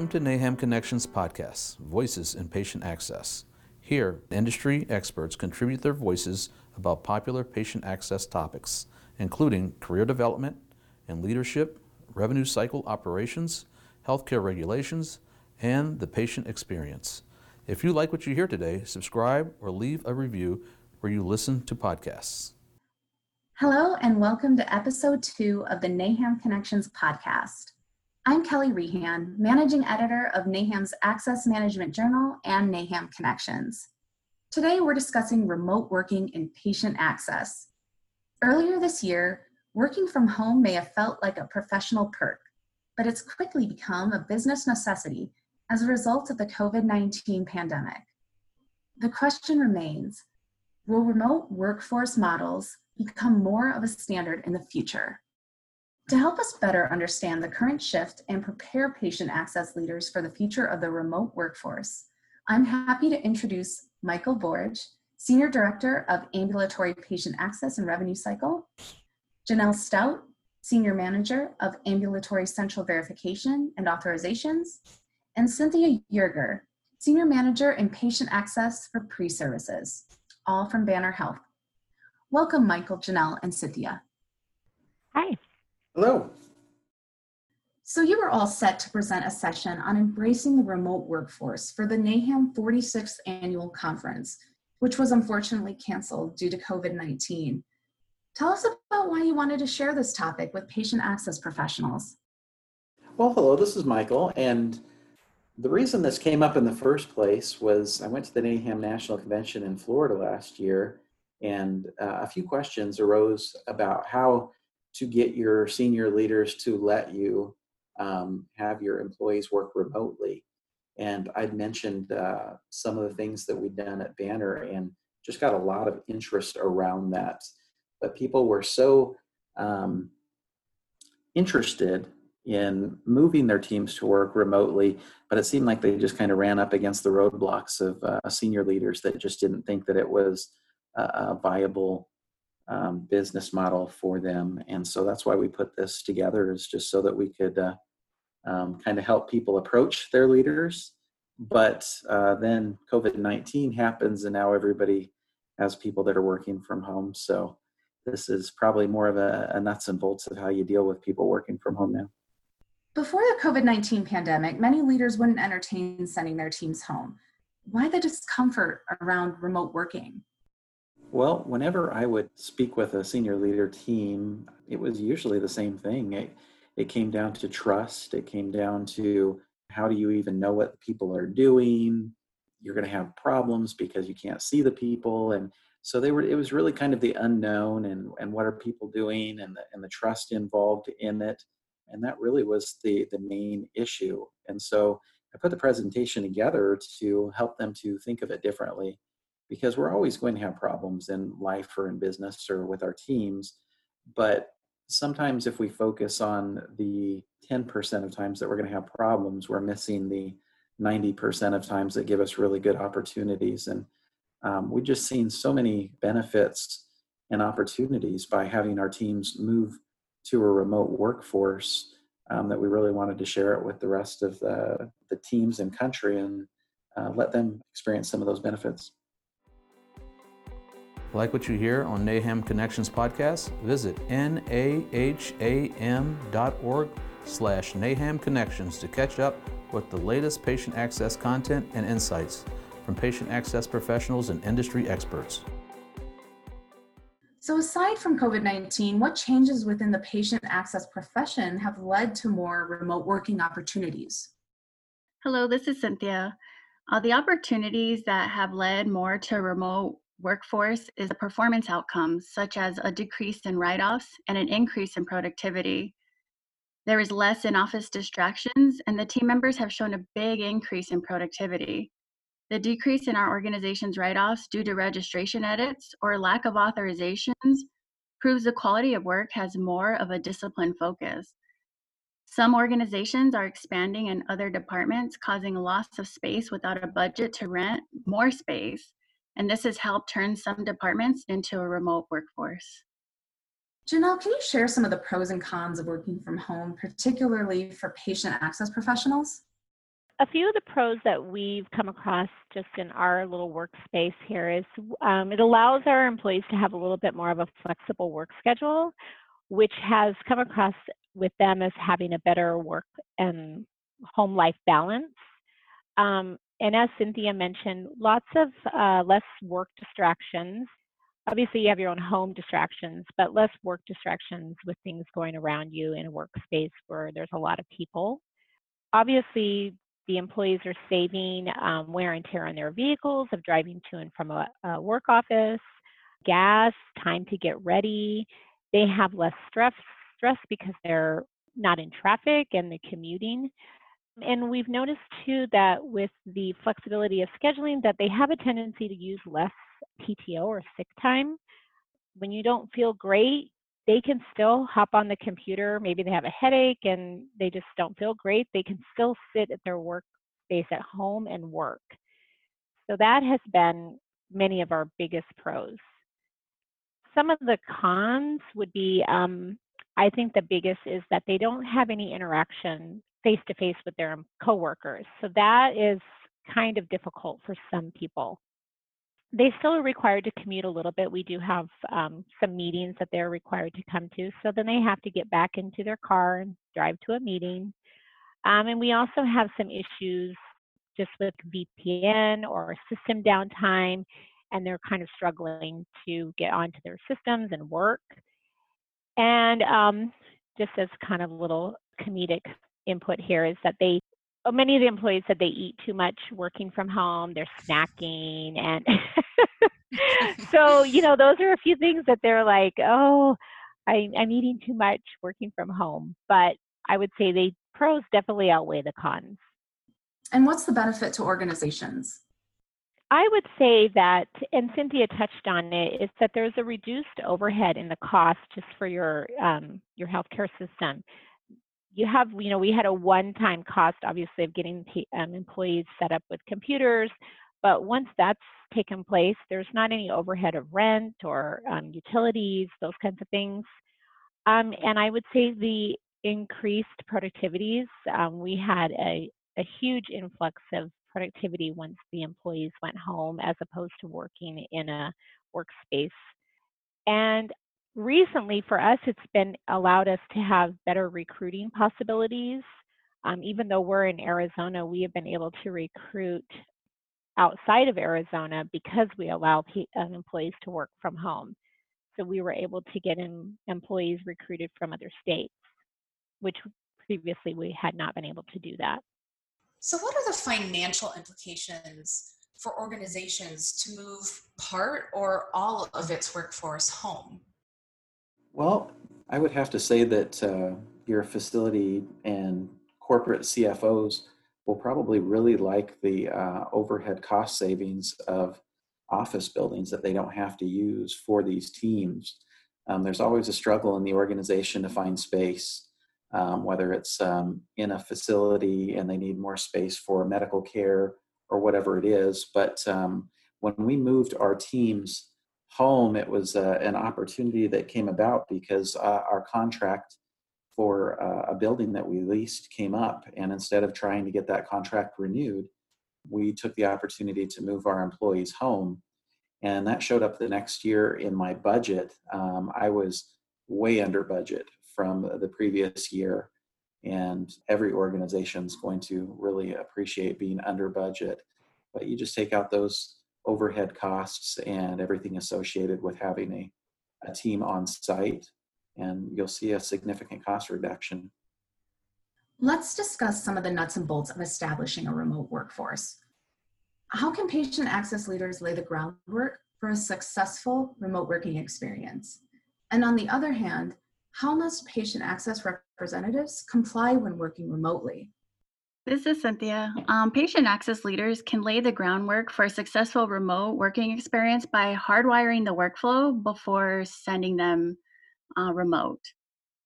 Welcome to NAHAM Connections Podcast, Voices in Patient Access. Here, industry experts contribute their voices about popular patient access topics, including career development and leadership, revenue cycle operations, healthcare regulations, and the patient experience. If you like what you hear today, subscribe or leave a review where you listen to podcasts. Hello, and welcome to episode two of the NAHAM Connections podcast. I'm Kelly Rehan, managing editor of NAHAM's Access Management Journal and NAHAM Connections. Today, we're discussing remote working and patient access. Earlier this year, working from home may have felt like a professional perk, but it's quickly become a business necessity as a result of the COVID 19 pandemic. The question remains will remote workforce models become more of a standard in the future? To help us better understand the current shift and prepare patient access leaders for the future of the remote workforce, I'm happy to introduce Michael Borge, Senior Director of Ambulatory Patient Access and Revenue Cycle, Janelle Stout, Senior Manager of Ambulatory Central Verification and Authorizations, and Cynthia Yerger, Senior Manager in Patient Access for Pre-Services, all from Banner Health. Welcome, Michael, Janelle, and Cynthia. Hi. Hello. So you are all set to present a session on embracing the remote workforce for the NAHAM 46th annual conference, which was unfortunately canceled due to COVID-19. Tell us about why you wanted to share this topic with patient access professionals. Well, hello, this is Michael, and the reason this came up in the first place was I went to the NAHAM National Convention in Florida last year, and uh, a few questions arose about how to get your senior leaders to let you um, have your employees work remotely. And I'd mentioned uh, some of the things that we'd done at Banner and just got a lot of interest around that. But people were so um, interested in moving their teams to work remotely, but it seemed like they just kind of ran up against the roadblocks of uh, senior leaders that just didn't think that it was a, a viable um, business model for them. And so that's why we put this together is just so that we could uh, um, kind of help people approach their leaders. But uh, then COVID 19 happens, and now everybody has people that are working from home. So this is probably more of a, a nuts and bolts of how you deal with people working from home now. Before the COVID 19 pandemic, many leaders wouldn't entertain sending their teams home. Why the discomfort around remote working? Well, whenever I would speak with a senior leader team, it was usually the same thing. It, it came down to trust, it came down to how do you even know what people are doing? You're going to have problems because you can't see the people. And so they were, it was really kind of the unknown and, and what are people doing and the, and the trust involved in it. And that really was the, the main issue. And so I put the presentation together to help them to think of it differently because we're always going to have problems in life or in business or with our teams. But sometimes if we focus on the 10% of times that we're going to have problems, we're missing the 90% of times that give us really good opportunities. And um, we've just seen so many benefits and opportunities by having our teams move to a remote workforce um, that we really wanted to share it with the rest of the, the teams and country and uh, let them experience some of those benefits. Like what you hear on NAHAM Connections podcast? Visit naham.org slash NAHAM Connections to catch up with the latest patient access content and insights from patient access professionals and industry experts. So, aside from COVID 19, what changes within the patient access profession have led to more remote working opportunities? Hello, this is Cynthia. Uh, the opportunities that have led more to remote workforce is the performance outcomes, such as a decrease in write offs and an increase in productivity. There is less in office distractions, and the team members have shown a big increase in productivity. The decrease in our organization's write offs due to registration edits or lack of authorizations proves the quality of work has more of a discipline focus. Some organizations are expanding in other departments, causing loss of space without a budget to rent more space and this has helped turn some departments into a remote workforce. Janelle, can you share some of the pros and cons of working from home, particularly for patient access professionals? a few of the pros that we've come across just in our little workspace here is um, it allows our employees to have a little bit more of a flexible work schedule, which has come across with them as having a better work and home life balance. Um, and as Cynthia mentioned, lots of uh, less work distractions. Obviously, you have your own home distractions, but less work distractions with things going around you in a workspace where there's a lot of people. Obviously, the employees are saving um, wear and tear on their vehicles of driving to and from a, a work office, gas, time to get ready. They have less stress, stress because they're not in traffic and the commuting. And we've noticed too that with the flexibility of scheduling that they have a tendency to use less PTO or sick time. When you don't feel great, they can still hop on the computer. Maybe they have a headache and they just don't feel great. They can still sit at their work workspace at home and work. So that has been many of our biggest pros. Some of the cons would be um, I think the biggest is that they don't have any interaction face to face with their coworkers. So that is kind of difficult for some people they still are required to commute a little bit. We do have um, some meetings that they're required to come to. So then they have to get back into their car and drive to a meeting. Um, and we also have some issues just with VPN or system downtime, and they're kind of struggling to get onto their systems and work. And um, just as kind of little comedic input here is that they Oh, many of the employees said they eat too much working from home they're snacking and so you know those are a few things that they're like oh I, i'm eating too much working from home but i would say the pros definitely outweigh the cons. And what's the benefit to organizations? I would say that, and Cynthia touched on it, is that there's a reduced overhead in the cost just for your um, your healthcare system you have, you know, we had a one-time cost, obviously, of getting um, employees set up with computers, but once that's taken place, there's not any overhead of rent or um, utilities, those kinds of things. Um, and I would say the increased productivities, um, we had a, a huge influx of productivity once the employees went home as opposed to working in a workspace. And recently for us, it's been allowed us to have better recruiting possibilities. Um, even though we're in Arizona, we have been able to recruit outside of Arizona because we allow um, employees to work from home. So we were able to get employees recruited from other states, which previously we had not been able to do that. So, what are the financial implications for organizations to move part or all of its workforce home? Well, I would have to say that uh, your facility and corporate CFOs will probably really like the uh, overhead cost savings of office buildings that they don't have to use for these teams. Um, there's always a struggle in the organization to find space, um, whether it's um, in a facility and they need more space for medical care or whatever it is. But um, when we moved our teams home, it was uh, an opportunity that came about because uh, our contract for uh, a building that we leased came up. And instead of trying to get that contract renewed, we took the opportunity to move our employees home. And that showed up the next year in my budget. Um, I was way under budget from the previous year. And every organization is going to really appreciate being under budget. But you just take out those overhead costs and everything associated with having a, a team on site, and you'll see a significant cost reduction. Let's discuss some of the nuts and bolts of establishing a remote workforce. How can patient access leaders lay the groundwork for a successful remote working experience? And on the other hand, how must patient access representatives comply when working remotely? This is Cynthia. Um, patient access leaders can lay the groundwork for a successful remote working experience by hardwiring the workflow before sending them uh, remote.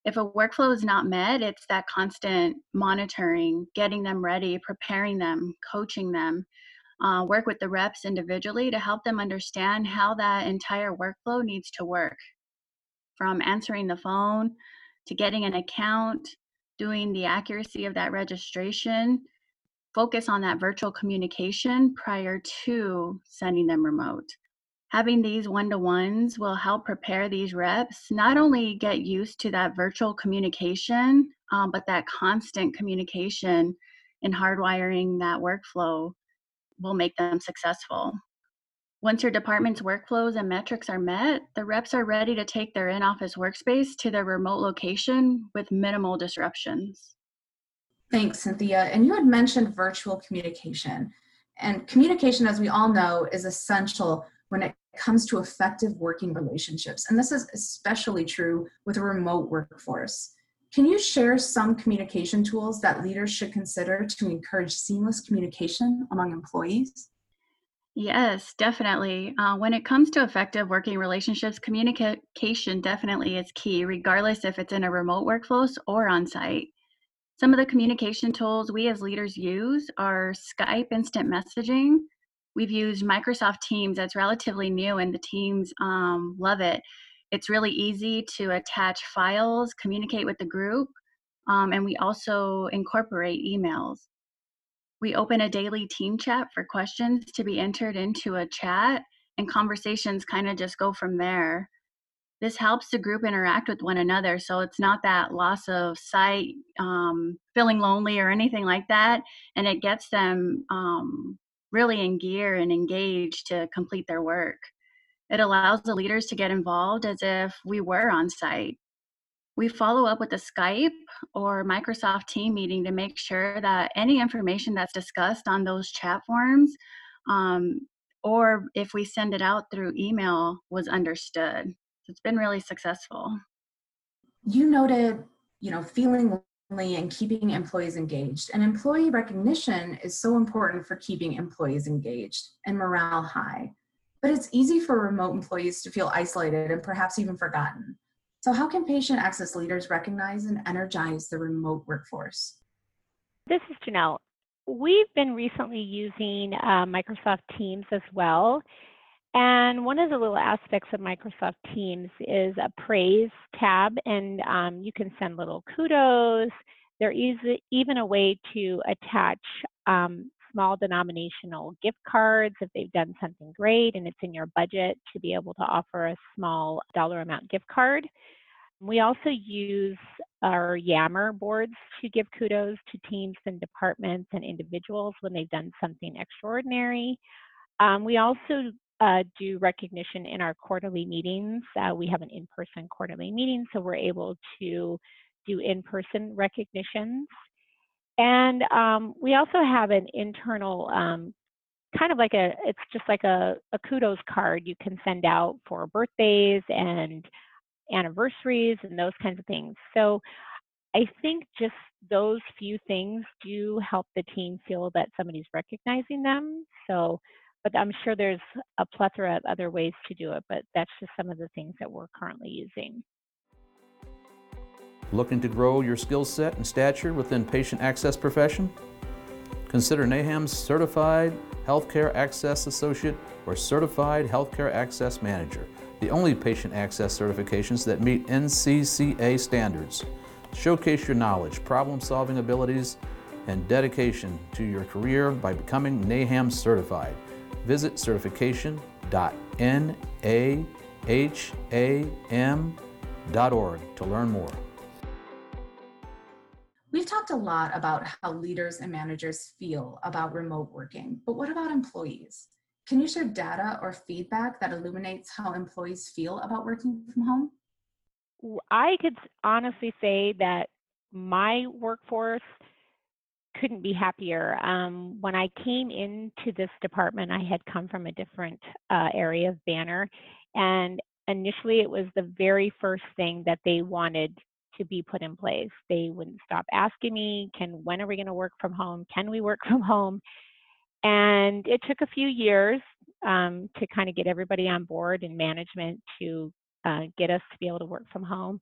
If a workflow is not met, it's that constant monitoring, getting them ready, preparing them, coaching them. Uh, work with the reps individually to help them understand how that entire workflow needs to work from answering the phone to getting an account doing the accuracy of that registration, focus on that virtual communication prior to sending them remote. Having these one to ones will help prepare these reps not only get used to that virtual communication, um, but that constant communication and hardwiring that workflow will make them successful. Once your department's workflows and metrics are met, the reps are ready to take their in office workspace to their remote location with minimal disruptions. Thanks, Cynthia. And you had mentioned virtual communication. And communication, as we all know, is essential when it comes to effective working relationships. And this is especially true with a remote workforce. Can you share some communication tools that leaders should consider to encourage seamless communication among employees? Yes, definitely. Uh, when it comes to effective working relationships, communication definitely is key, regardless if it's in a remote workforce or on site. Some of the communication tools we as leaders use are Skype instant messaging. We've used Microsoft Teams, that's relatively new, and the teams um, love it. It's really easy to attach files, communicate with the group, um, and we also incorporate emails. We open a daily team chat for questions to be entered into a chat, and conversations kind of just go from there. This helps the group interact with one another, so it's not that loss of sight, um, feeling lonely, or anything like that, and it gets them um, really in gear and engaged to complete their work. It allows the leaders to get involved as if we were on site we follow up with a Skype or Microsoft team meeting to make sure that any information that's discussed on those chat forms um, or if we send it out through email was understood. So it's been really successful. You noted, you know, feeling lonely and keeping employees engaged. And employee recognition is so important for keeping employees engaged and morale high. But it's easy for remote employees to feel isolated and perhaps even forgotten. So how can patient access leaders recognize and energize the remote workforce? This is Janelle. We've been recently using uh, Microsoft Teams as well. And one of the little aspects of Microsoft Teams is a praise tab, and um, you can send little kudos. There is even a way to attach um, small denominational gift cards if they've done something great and it's in your budget to be able to offer a small dollar amount gift card. We also use our Yammer boards to give kudos to teams and departments and individuals when they've done something extraordinary. Um, we also uh, do recognition in our quarterly meetings. Uh, we have an in-person quarterly meeting, so we're able to do in-person recognitions. And um, we also have an internal um, kind of like a, it's just like a, a kudos card you can send out for birthdays and anniversaries and those kinds of things. So I think just those few things do help the team feel that somebody's recognizing them. So, but I'm sure there's a plethora of other ways to do it, but that's just some of the things that we're currently using. Looking to grow your skill set and stature within patient access profession? Consider NAHAM's Certified Healthcare Access Associate or Certified Healthcare Access Manager, the only patient access certifications that meet NCCA standards. Showcase your knowledge, problem solving abilities, and dedication to your career by becoming NAHAM certified. Visit certification.naham.org to learn more. We've talked a lot about how leaders and managers feel about remote working, but what about employees? Can you share data or feedback that illuminates how employees feel about working from home? I could honestly say that my workforce couldn't be happier. Um, when I came into this department, I had come from a different uh, area of Banner, and initially it was the very first thing that they wanted to be put in place. They wouldn't stop asking me, "Can when are we going to work from home? Can we work from home?" And it took a few years um, to kind of get everybody on board and management to uh, get us to be able to work from home.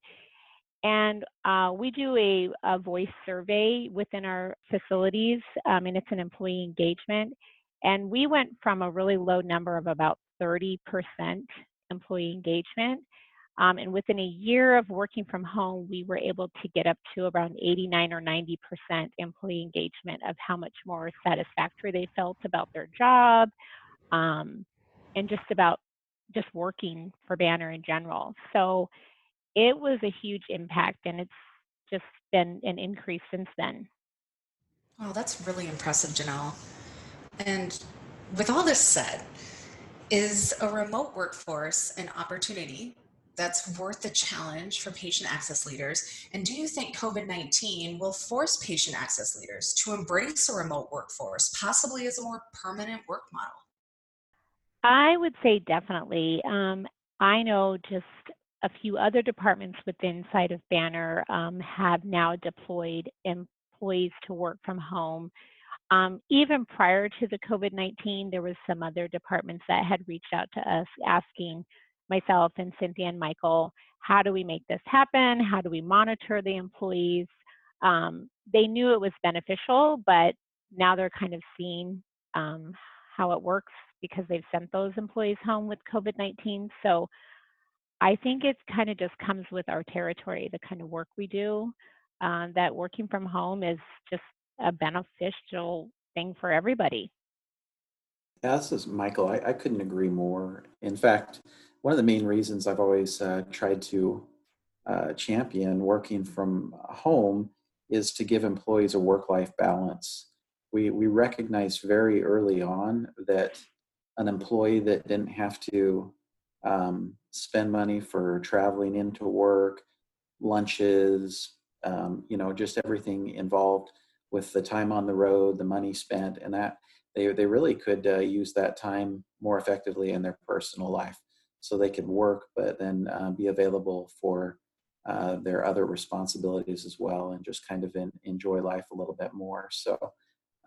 And uh, we do a, a, voice survey within our facilities, um, and it's an employee engagement. And we went from a really low number of about 30% employee engagement Um, and within a year of working from home, we were able to get up to around 89 or 90% employee engagement of how much more satisfactory they felt about their job um, and just about just working for Banner in general. So it was a huge impact and it's just been an increase since then. Oh, that's really impressive, Janelle. And with all this said, is a remote workforce an opportunity that's worth the challenge for patient access leaders? And do you think COVID 19 will force patient access leaders to embrace a remote workforce, possibly as a more permanent work model? I would say definitely. Um, I know just a few other departments within side of Banner um, have now deployed employees to work from home. Um, even prior to the COVID-19, there was some other departments that had reached out to us asking myself and Cynthia and Michael, how do we make this happen? How do we monitor the employees? Um, they knew it was beneficial, but now they're kind of seeing um, how it works because they've sent those employees home with COVID 19. So I think it kind of just comes with our territory, the kind of work we do, um, that working from home is just a beneficial thing for everybody. Yeah, this is Michael. I, I couldn't agree more. In fact, one of the main reasons I've always uh, tried to uh, champion working from home is to give employees a work life balance. We, we recognized very early on that an employee that didn't have to um, spend money for traveling into work, lunches, um, you know, just everything involved with the time on the road, the money spent, and that they they really could uh, use that time more effectively in their personal life, so they could work, but then uh, be available for uh, their other responsibilities as well, and just kind of in, enjoy life a little bit more. So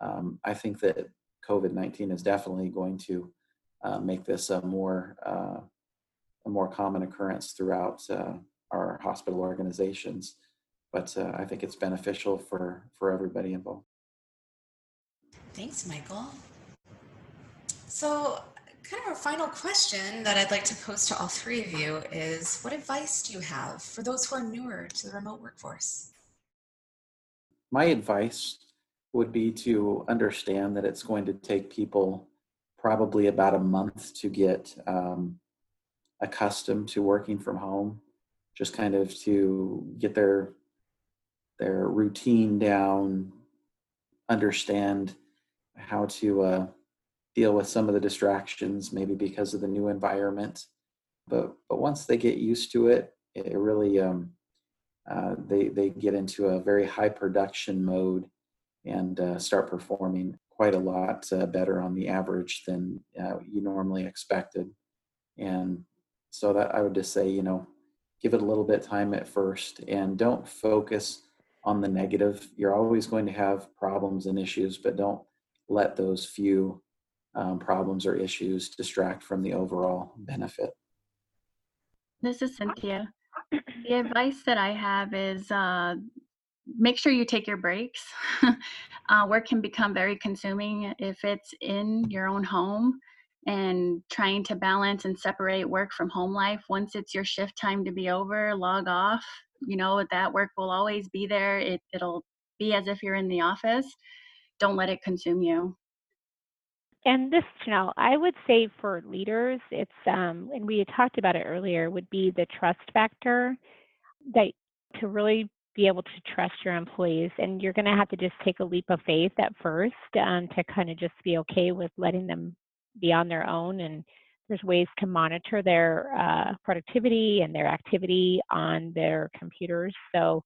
um, I think that COVID nineteen is definitely going to uh, make this a more uh, a more common occurrence throughout uh, our hospital organizations. But uh, I think it's beneficial for for everybody involved. Thanks, Michael. So, kind of a final question that I'd like to pose to all three of you is what advice do you have for those who are newer to the remote workforce? My advice would be to understand that it's going to take people probably about a month to get um, accustomed to working from home, just kind of to get their their routine down, understand how to uh, deal with some of the distractions, maybe because of the new environment. But but once they get used to it, it really um, uh, they they get into a very high production mode and uh, start performing quite a lot uh, better on the average than uh, you normally expected. And so that I would just say, you know, give it a little bit time at first and don't focus on the negative. You're always going to have problems and issues, but don't let those few um, problems or issues distract from the overall benefit. This is Cynthia. The advice that I have is uh, make sure you take your breaks. uh, work can become very consuming if it's in your own home and trying to balance and separate work from home life. Once it's your shift time to be over, log off. You know, that work will always be there. It, it'll be as if you're in the office. Don't let it consume you. And this, Janelle, I would say for leaders, it's, um, and we had talked about it earlier, would be the trust factor that to really be able to trust your employees. And you're going to have to just take a leap of faith at first um, to kind of just be okay with letting them be on their own. And there's ways to monitor their uh, productivity and their activity on their computers. So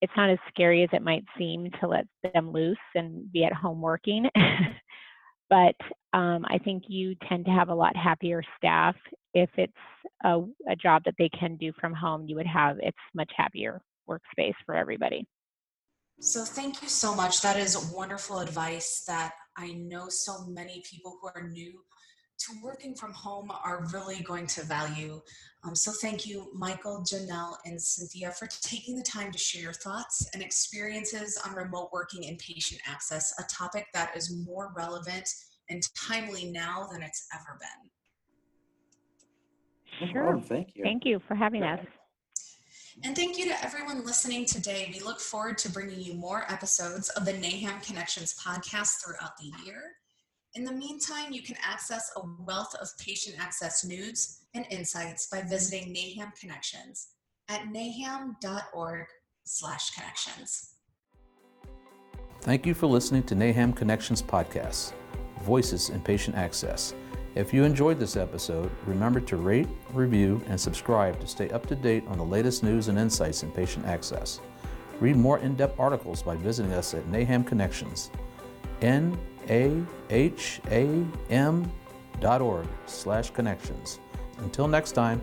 it's not as scary as it might seem to let them loose and be at home working. but um, I think you tend to have a lot happier staff if it's a, a job that they can do from home. You would have it's much happier workspace for everybody. So, thank you so much. That is wonderful advice that I know so many people who are new to working from home are really going to value. Um, so, thank you, Michael, Janelle, and Cynthia, for taking the time to share your thoughts and experiences on remote working and patient access, a topic that is more relevant and timely now than it's ever been. Sure. problem. Thank you. Thank you for having us. And thank you to everyone listening today. We look forward to bringing you more episodes of the NAHAM Connections podcast throughout the year. In the meantime, you can access a wealth of patient access news and insights by visiting NAHAM Connections at naham.org slash connections. Thank you for listening to NAHAM Connections Podcast, Voices in Patient Access. If you enjoyed this episode, remember to rate, review, and subscribe to stay up to date on the latest news and insights in patient access. Read more in-depth articles by visiting us at NAHAM Connections, N-A-H-A-M dot org slash connections. Until next time,